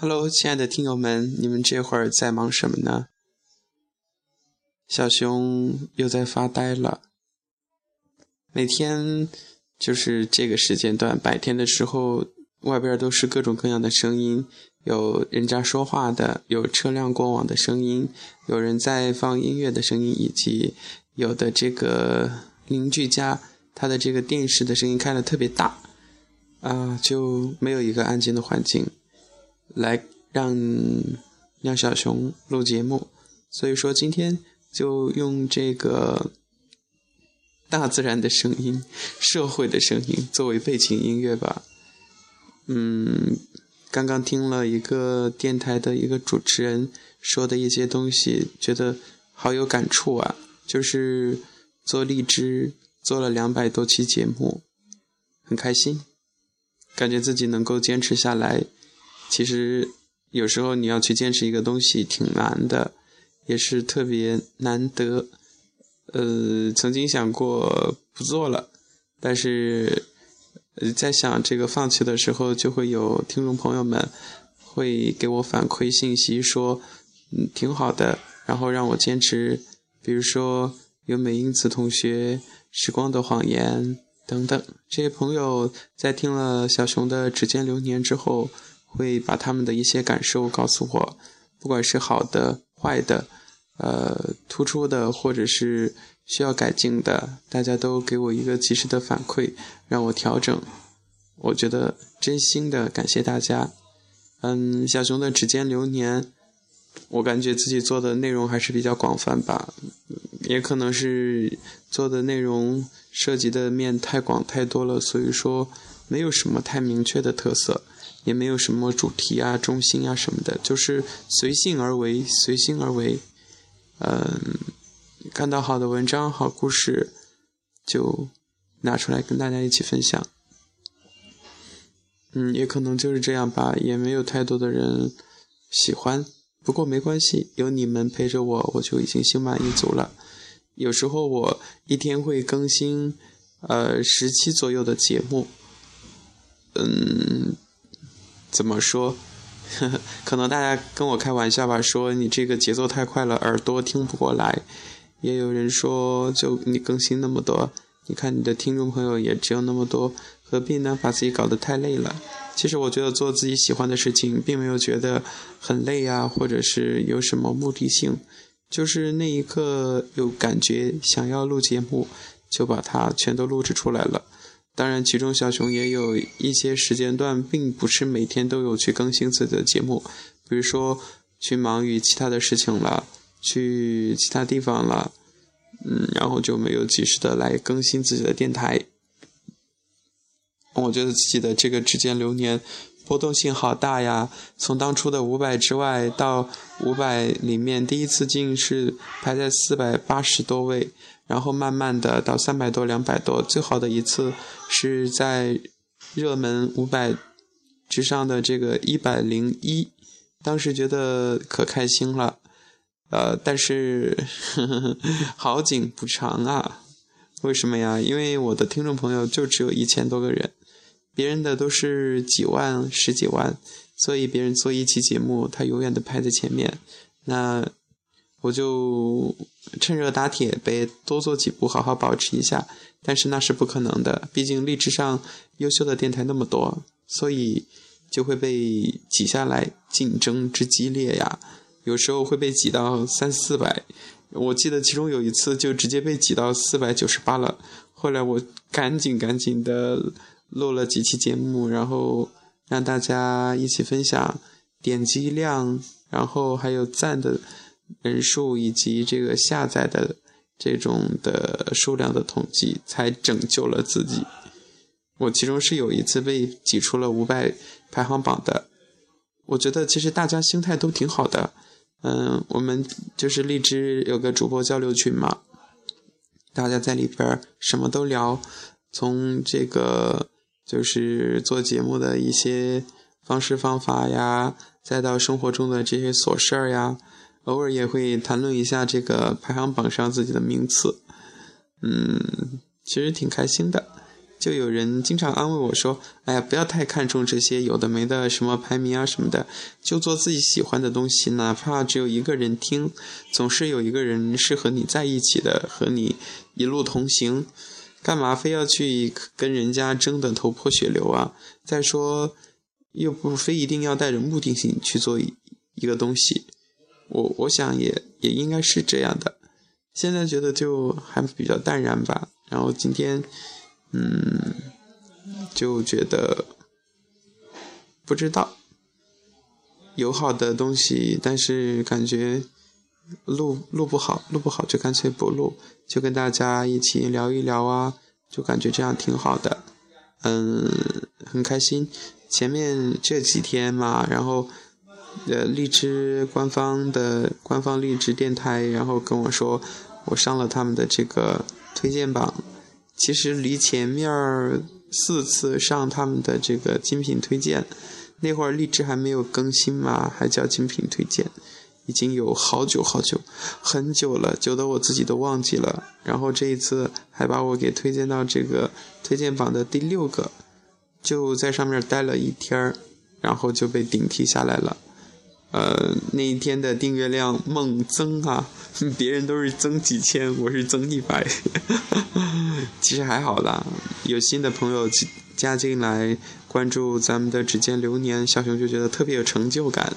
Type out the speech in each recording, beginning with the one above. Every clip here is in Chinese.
Hello，亲爱的听友们，你们这会儿在忙什么呢？小熊又在发呆了。每天就是这个时间段，白天的时候，外边都是各种各样的声音，有人家说话的，有车辆过往的声音，有人在放音乐的声音，以及有的这个邻居家他的这个电视的声音开的特别大，啊，就没有一个安静的环境。来让让小熊录节目，所以说今天就用这个大自然的声音、社会的声音作为背景音乐吧。嗯，刚刚听了一个电台的一个主持人说的一些东西，觉得好有感触啊。就是做荔枝做了两百多期节目，很开心，感觉自己能够坚持下来。其实有时候你要去坚持一个东西挺难的，也是特别难得。呃，曾经想过不做了，但是在想这个放弃的时候，就会有听众朋友们会给我反馈信息说，嗯，挺好的，然后让我坚持。比如说有美英子同学、时光的谎言等等这些朋友，在听了小熊的指尖流年之后。会把他们的一些感受告诉我，不管是好的、坏的，呃，突出的，或者是需要改进的，大家都给我一个及时的反馈，让我调整。我觉得真心的感谢大家。嗯，小熊的指尖流年，我感觉自己做的内容还是比较广泛吧，也可能是做的内容涉及的面太广太多了，所以说没有什么太明确的特色。也没有什么主题啊、中心啊什么的，就是随性而为，随心而为。嗯，看到好的文章、好故事，就拿出来跟大家一起分享。嗯，也可能就是这样吧，也没有太多的人喜欢。不过没关系，有你们陪着我，我就已经心满意足了。有时候我一天会更新呃十期左右的节目，嗯。怎么说？可能大家跟我开玩笑吧，说你这个节奏太快了，耳朵听不过来。也有人说，就你更新那么多，你看你的听众朋友也只有那么多，何必呢？把自己搞得太累了。其实我觉得做自己喜欢的事情，并没有觉得很累啊，或者是有什么目的性，就是那一刻有感觉想要录节目，就把它全都录制出来了。当然，其中小熊也有一些时间段，并不是每天都有去更新自己的节目，比如说去忙于其他的事情了，去其他地方了，嗯，然后就没有及时的来更新自己的电台。我觉得自己的这个指尖流年波动性好大呀，从当初的五百之外到五百里面，第一次进是排在四百八十多位。然后慢慢的到三百多、两百多，最好的一次是在热门五百之上的这个一百零一，当时觉得可开心了，呃，但是 好景不长啊，为什么呀？因为我的听众朋友就只有一千多个人，别人的都是几万、十几万，所以别人做一期节目，他永远的排在前面，那。我就趁热打铁呗，多做几步，好好保持一下。但是那是不可能的，毕竟励志上优秀的电台那么多，所以就会被挤下来，竞争之激烈呀。有时候会被挤到三四百，我记得其中有一次就直接被挤到四百九十八了。后来我赶紧赶紧的录了几期节目，然后让大家一起分享点击量，然后还有赞的。人数以及这个下载的这种的数量的统计，才拯救了自己。我其中是有一次被挤出了五百排行榜的。我觉得其实大家心态都挺好的。嗯，我们就是荔枝有个主播交流群嘛，大家在里边什么都聊，从这个就是做节目的一些方式方法呀，再到生活中的这些琐事儿呀。偶尔也会谈论一下这个排行榜上自己的名次，嗯，其实挺开心的。就有人经常安慰我说：“哎呀，不要太看重这些有的没的什么排名啊什么的，就做自己喜欢的东西，哪怕只有一个人听，总是有一个人是和你在一起的，和你一路同行，干嘛非要去跟人家争得头破血流啊？再说，又不非一定要带着目的性去做一一个东西，我我想也也应该是这样的。现在觉得就还比较淡然吧，然后今天。”嗯，就觉得不知道有好的东西，但是感觉录录不好，录不好就干脆不录，就跟大家一起聊一聊啊，就感觉这样挺好的。嗯，很开心。前面这几天嘛，然后呃，荔枝官方的官方荔枝电台，然后跟我说我上了他们的这个推荐榜。其实离前面四次上他们的这个精品推荐，那会儿荔枝还没有更新嘛，还叫精品推荐，已经有好久好久，很久了，久的我自己都忘记了。然后这一次还把我给推荐到这个推荐榜的第六个，就在上面待了一天儿，然后就被顶替下来了。呃，那一天的订阅量猛增啊！别人都是增几千，我是增一百，其实还好啦。有新的朋友加进来关注咱们的指尖流年，小熊就觉得特别有成就感。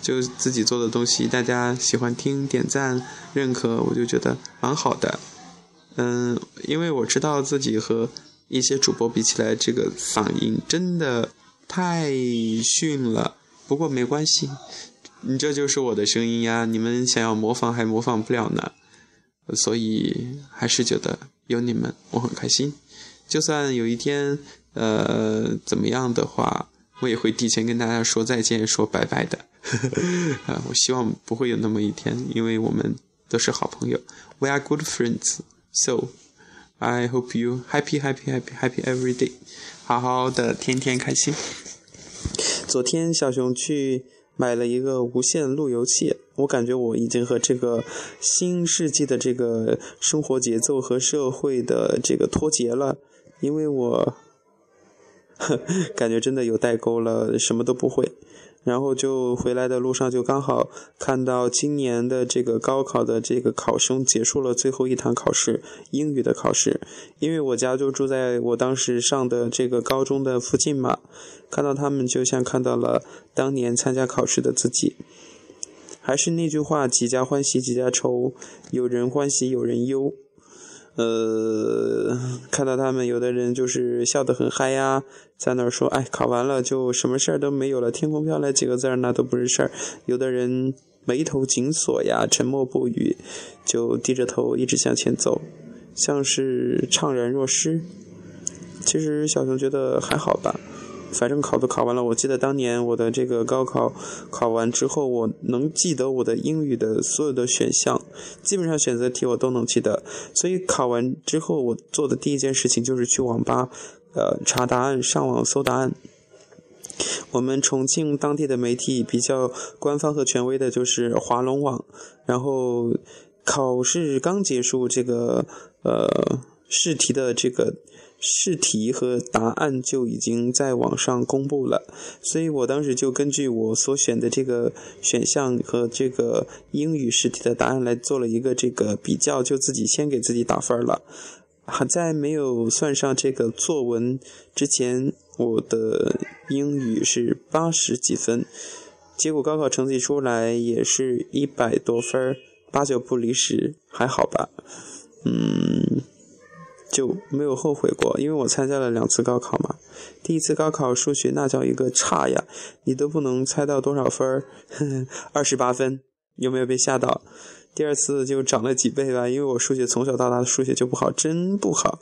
就自己做的东西，大家喜欢听、点赞、认可，我就觉得蛮好的。嗯，因为我知道自己和一些主播比起来，这个嗓音真的太逊了。不过没关系。你这就是我的声音呀！你们想要模仿还模仿不了呢，所以还是觉得有你们我很开心。就算有一天呃怎么样的话，我也会提前跟大家说再见、说拜拜的。啊，我希望不会有那么一天，因为我们都是好朋友。We are good friends, so I hope you happy, happy, happy, happy every day。好好的，天天开心。昨天小熊去。买了一个无线路由器，我感觉我已经和这个新世纪的这个生活节奏和社会的这个脱节了，因为我 感觉真的有代沟了，什么都不会。然后就回来的路上，就刚好看到今年的这个高考的这个考生结束了最后一堂考试，英语的考试。因为我家就住在我当时上的这个高中的附近嘛，看到他们就像看到了当年参加考试的自己。还是那句话，几家欢喜几家愁，有人欢喜有人忧。呃，看到他们有的人就是笑得很嗨呀，在那儿说：“哎，考完了就什么事儿都没有了，天空飘来几个字儿，那都不是事儿。”有的人眉头紧锁呀，沉默不语，就低着头一直向前走，像是怅然若失。其实小熊觉得还好吧。反正考都考完了，我记得当年我的这个高考考完之后，我能记得我的英语的所有的选项，基本上选择题我都能记得。所以考完之后，我做的第一件事情就是去网吧，呃，查答案，上网搜答案。我们重庆当地的媒体比较官方和权威的就是华龙网。然后考试刚结束，这个呃试题的这个。试题和答案就已经在网上公布了，所以我当时就根据我所选的这个选项和这个英语试题的答案来做了一个这个比较，就自己先给自己打分了。还在没有算上这个作文之前，我的英语是八十几分，结果高考成绩出来也是一百多分，八九不离十，还好吧？嗯。就没有后悔过，因为我参加了两次高考嘛。第一次高考数学那叫一个差呀，你都不能猜到多少分儿，二十八分，有没有被吓到？第二次就涨了几倍吧，因为我数学从小到大的数学就不好，真不好，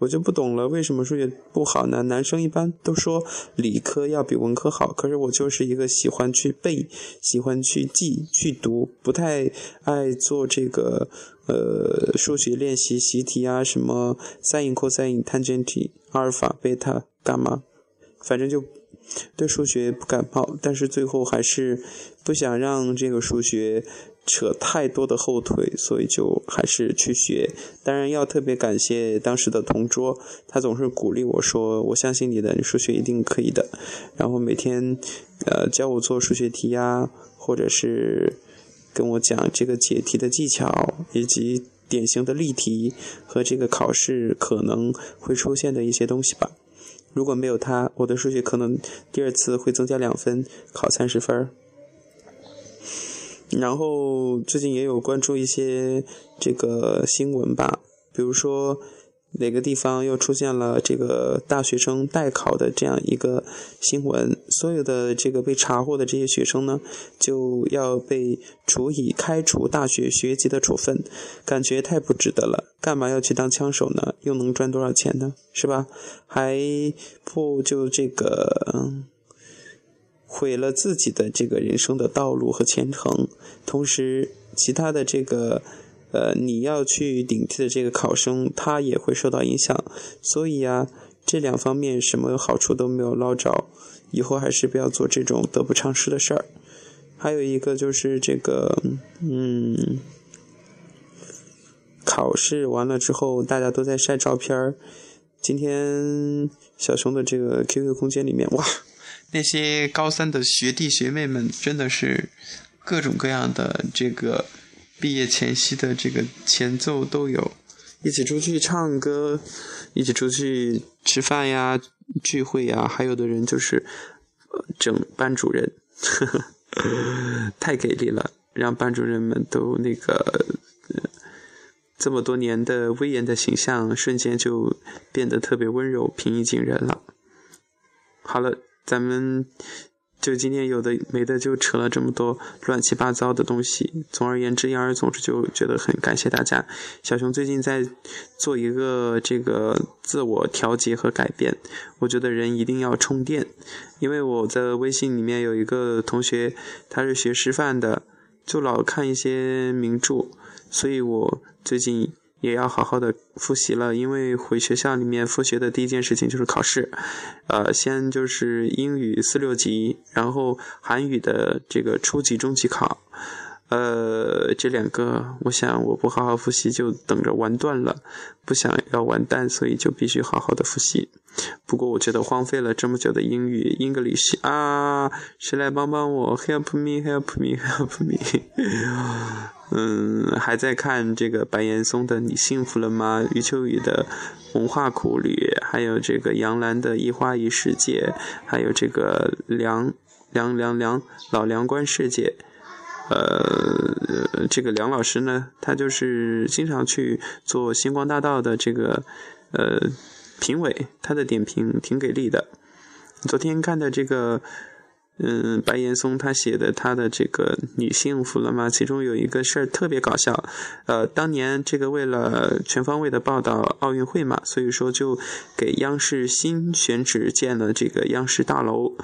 我就不懂了，为什么数学不好呢？男生一般都说理科要比文科好，可是我就是一个喜欢去背、喜欢去记、去读，不太爱做这个呃数学练习习题啊，什么 sin、cos、tangent、阿尔法、贝塔、伽马，反正就。对数学不感冒，但是最后还是不想让这个数学扯太多的后腿，所以就还是去学。当然要特别感谢当时的同桌，他总是鼓励我说：“我相信你的，你数学一定可以的。”然后每天，呃，教我做数学题呀，或者是跟我讲这个解题的技巧，以及典型的例题和这个考试可能会出现的一些东西吧。如果没有他，我的数学可能第二次会增加两分，考三十分。然后最近也有关注一些这个新闻吧，比如说哪个地方又出现了这个大学生代考的这样一个新闻，所有的这个被查获的这些学生呢，就要被处以开除大学学籍的处分，感觉太不值得了。干嘛要去当枪手呢？又能赚多少钱呢？是吧？还不就这个。毁了自己的这个人生的道路和前程，同时，其他的这个，呃，你要去顶替的这个考生，他也会受到影响。所以啊，这两方面什么好处都没有捞着，以后还是不要做这种得不偿失的事儿。还有一个就是这个，嗯，考试完了之后，大家都在晒照片儿。今天小熊的这个 QQ 空间里面，哇！那些高三的学弟学妹们真的是各种各样的这个毕业前夕的这个前奏都有，一起出去唱歌，一起出去吃饭呀、聚会呀，还有的人就是整班主任，太给力了，让班主任们都那个这么多年的威严的形象瞬间就变得特别温柔、平易近人了。好了。咱们就今天有的没的就扯了这么多乱七八糟的东西。总而言之，言而总之，就觉得很感谢大家。小熊最近在做一个这个自我调节和改变。我觉得人一定要充电，因为我在微信里面有一个同学，他是学师范的，就老看一些名著，所以我最近。也要好好的复习了，因为回学校里面复学的第一件事情就是考试，呃，先就是英语四六级，然后韩语的这个初级、中级考，呃，这两个，我想我不好好复习就等着完蛋了，不想要完蛋，所以就必须好好的复习。不过我觉得荒废了这么久的英语，English 啊，谁来帮帮我？Help me, help me, help me。嗯，还在看这个白岩松的《你幸福了吗》，余秋雨的《文化苦旅》，还有这个杨澜的《一花一世界》，还有这个梁梁梁梁老梁观世界。呃，这个梁老师呢，他就是经常去做星光大道的这个呃评委，他的点评挺给力的。昨天看的这个。嗯，白岩松他写的他的这个你幸福了吗？其中有一个事儿特别搞笑，呃，当年这个为了全方位的报道奥运会嘛，所以说就给央视新选址建了这个央视大楼。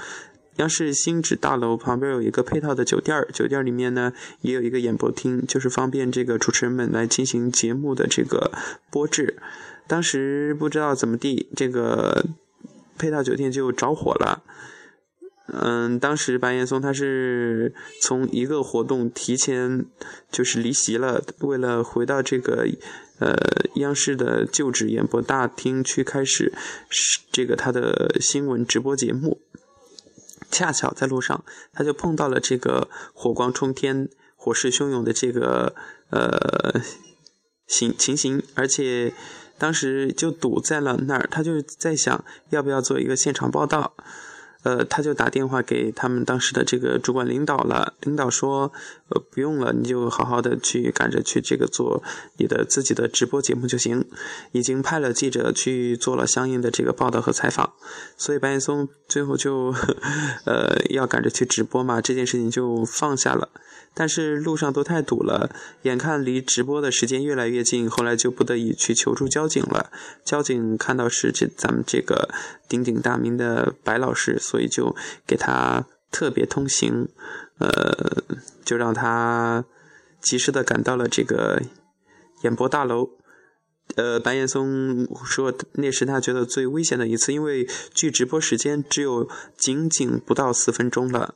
央视新址大楼旁边有一个配套的酒店酒店里面呢也有一个演播厅，就是方便这个主持人们来进行节目的这个播制。当时不知道怎么地，这个配套酒店就着火了。嗯，当时白岩松他是从一个活动提前就是离席了，为了回到这个呃央视的旧址演播大厅去开始这个他的新闻直播节目。恰巧在路上，他就碰到了这个火光冲天、火势汹涌的这个呃形情形，而且当时就堵在了那儿，他就在想要不要做一个现场报道。呃，他就打电话给他们当时的这个主管领导了。领导说：“呃，不用了，你就好好的去赶着去这个做你的自己的直播节目就行。”已经派了记者去做了相应的这个报道和采访。所以白岩松最后就，呃，要赶着去直播嘛，这件事情就放下了。但是路上都太堵了，眼看离直播的时间越来越近，后来就不得已去求助交警了。交警看到是这咱们这个鼎鼎大名的白老师，所以就给他特别通行，呃，就让他及时的赶到了这个演播大楼。呃，白岩松说那是他觉得最危险的一次，因为距直播时间只有仅仅不到四分钟了。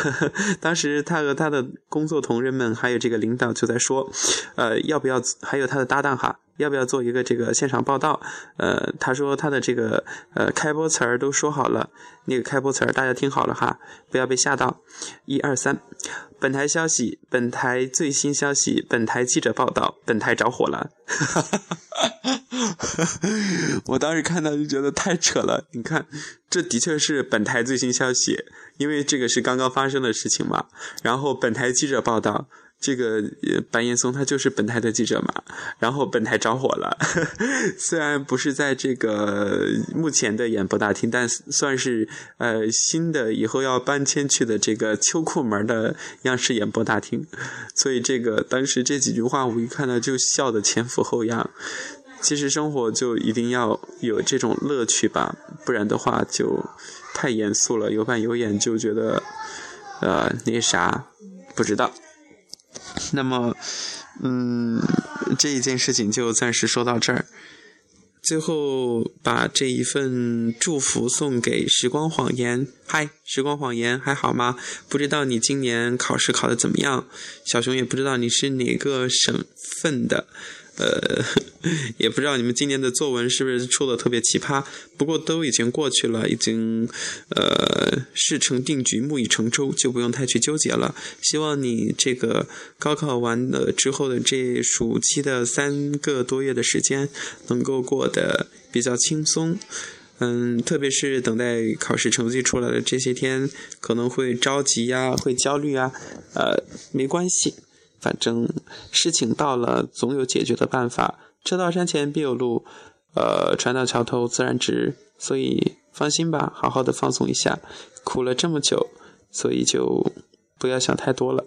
当时他和他的工作同仁们还有这个领导就在说，呃，要不要还有他的搭档哈，要不要做一个这个现场报道？呃，他说他的这个呃开播词儿都说好了，那个开播词儿大家听好了哈，不要被吓到。一二三，本台消息，本台最新消息，本台记者报道，本台着火了。我当时看到就觉得太扯了，你看，这的确是本台最新消息，因为这个是刚刚发生的事情嘛。然后本台记者报道。这个白岩松他就是本台的记者嘛，然后本台着火了，虽然不是在这个目前的演播大厅，但算是呃新的以后要搬迁去的这个秋裤门的央视演播大厅，所以这个当时这几句话我一看到就笑得前俯后仰。其实生活就一定要有这种乐趣吧，不然的话就太严肃了，有板有眼就觉得呃那啥不知道。那么，嗯，这一件事情就暂时说到这儿。最后把这一份祝福送给时光谎言。嗨，时光谎言还好吗？不知道你今年考试考的怎么样？小熊也不知道你是哪个省份的。呃，也不知道你们今年的作文是不是出的特别奇葩，不过都已经过去了，已经呃事成定局，木已成舟，就不用太去纠结了。希望你这个高考完了之后的这暑期的三个多月的时间，能够过得比较轻松。嗯，特别是等待考试成绩出来的这些天，可能会着急呀，会焦虑啊，呃，没关系。反正事情到了，总有解决的办法。车到山前必有路，呃，船到桥头自然直。所以放心吧，好好的放松一下。苦了这么久，所以就不要想太多了。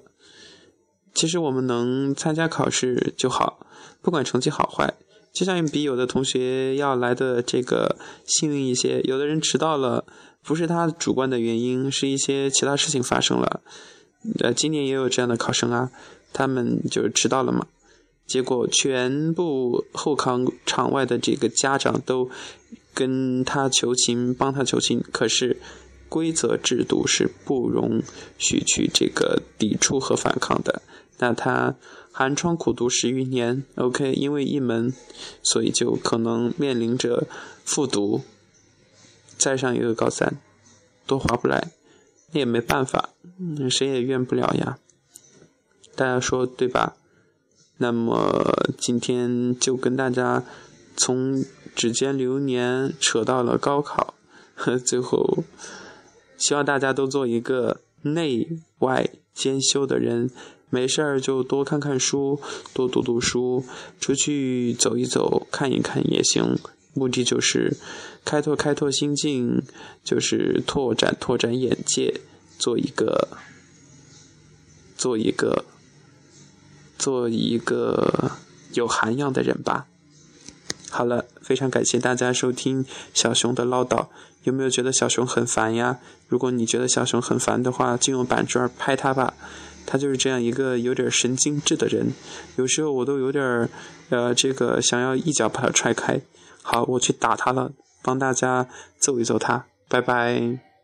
其实我们能参加考试就好，不管成绩好坏，就像比有的同学要来的这个幸运一些。有的人迟到了，不是他主观的原因，是一些其他事情发生了。呃，今年也有这样的考生啊。他们就迟到了嘛，结果全部后考场外的这个家长都跟他求情，帮他求情。可是规则制度是不容许去这个抵触和反抗的。那他寒窗苦读十余年，OK，因为一门，所以就可能面临着复读，再上一个高三，都划不来，那也没办法，谁也怨不了呀。大家说对吧？那么今天就跟大家从指尖流年扯到了高考，最后希望大家都做一个内外兼修的人，没事儿就多看看书，多读读书，出去走一走，看一看也行。目的就是开拓开拓心境，就是拓展拓展眼界，做一个做一个。做一个有涵养的人吧。好了，非常感谢大家收听小熊的唠叨。有没有觉得小熊很烦呀？如果你觉得小熊很烦的话，就用板砖拍他吧。他就是这样一个有点神经质的人。有时候我都有点呃，这个想要一脚把他踹开。好，我去打他了，帮大家揍一揍他。拜拜。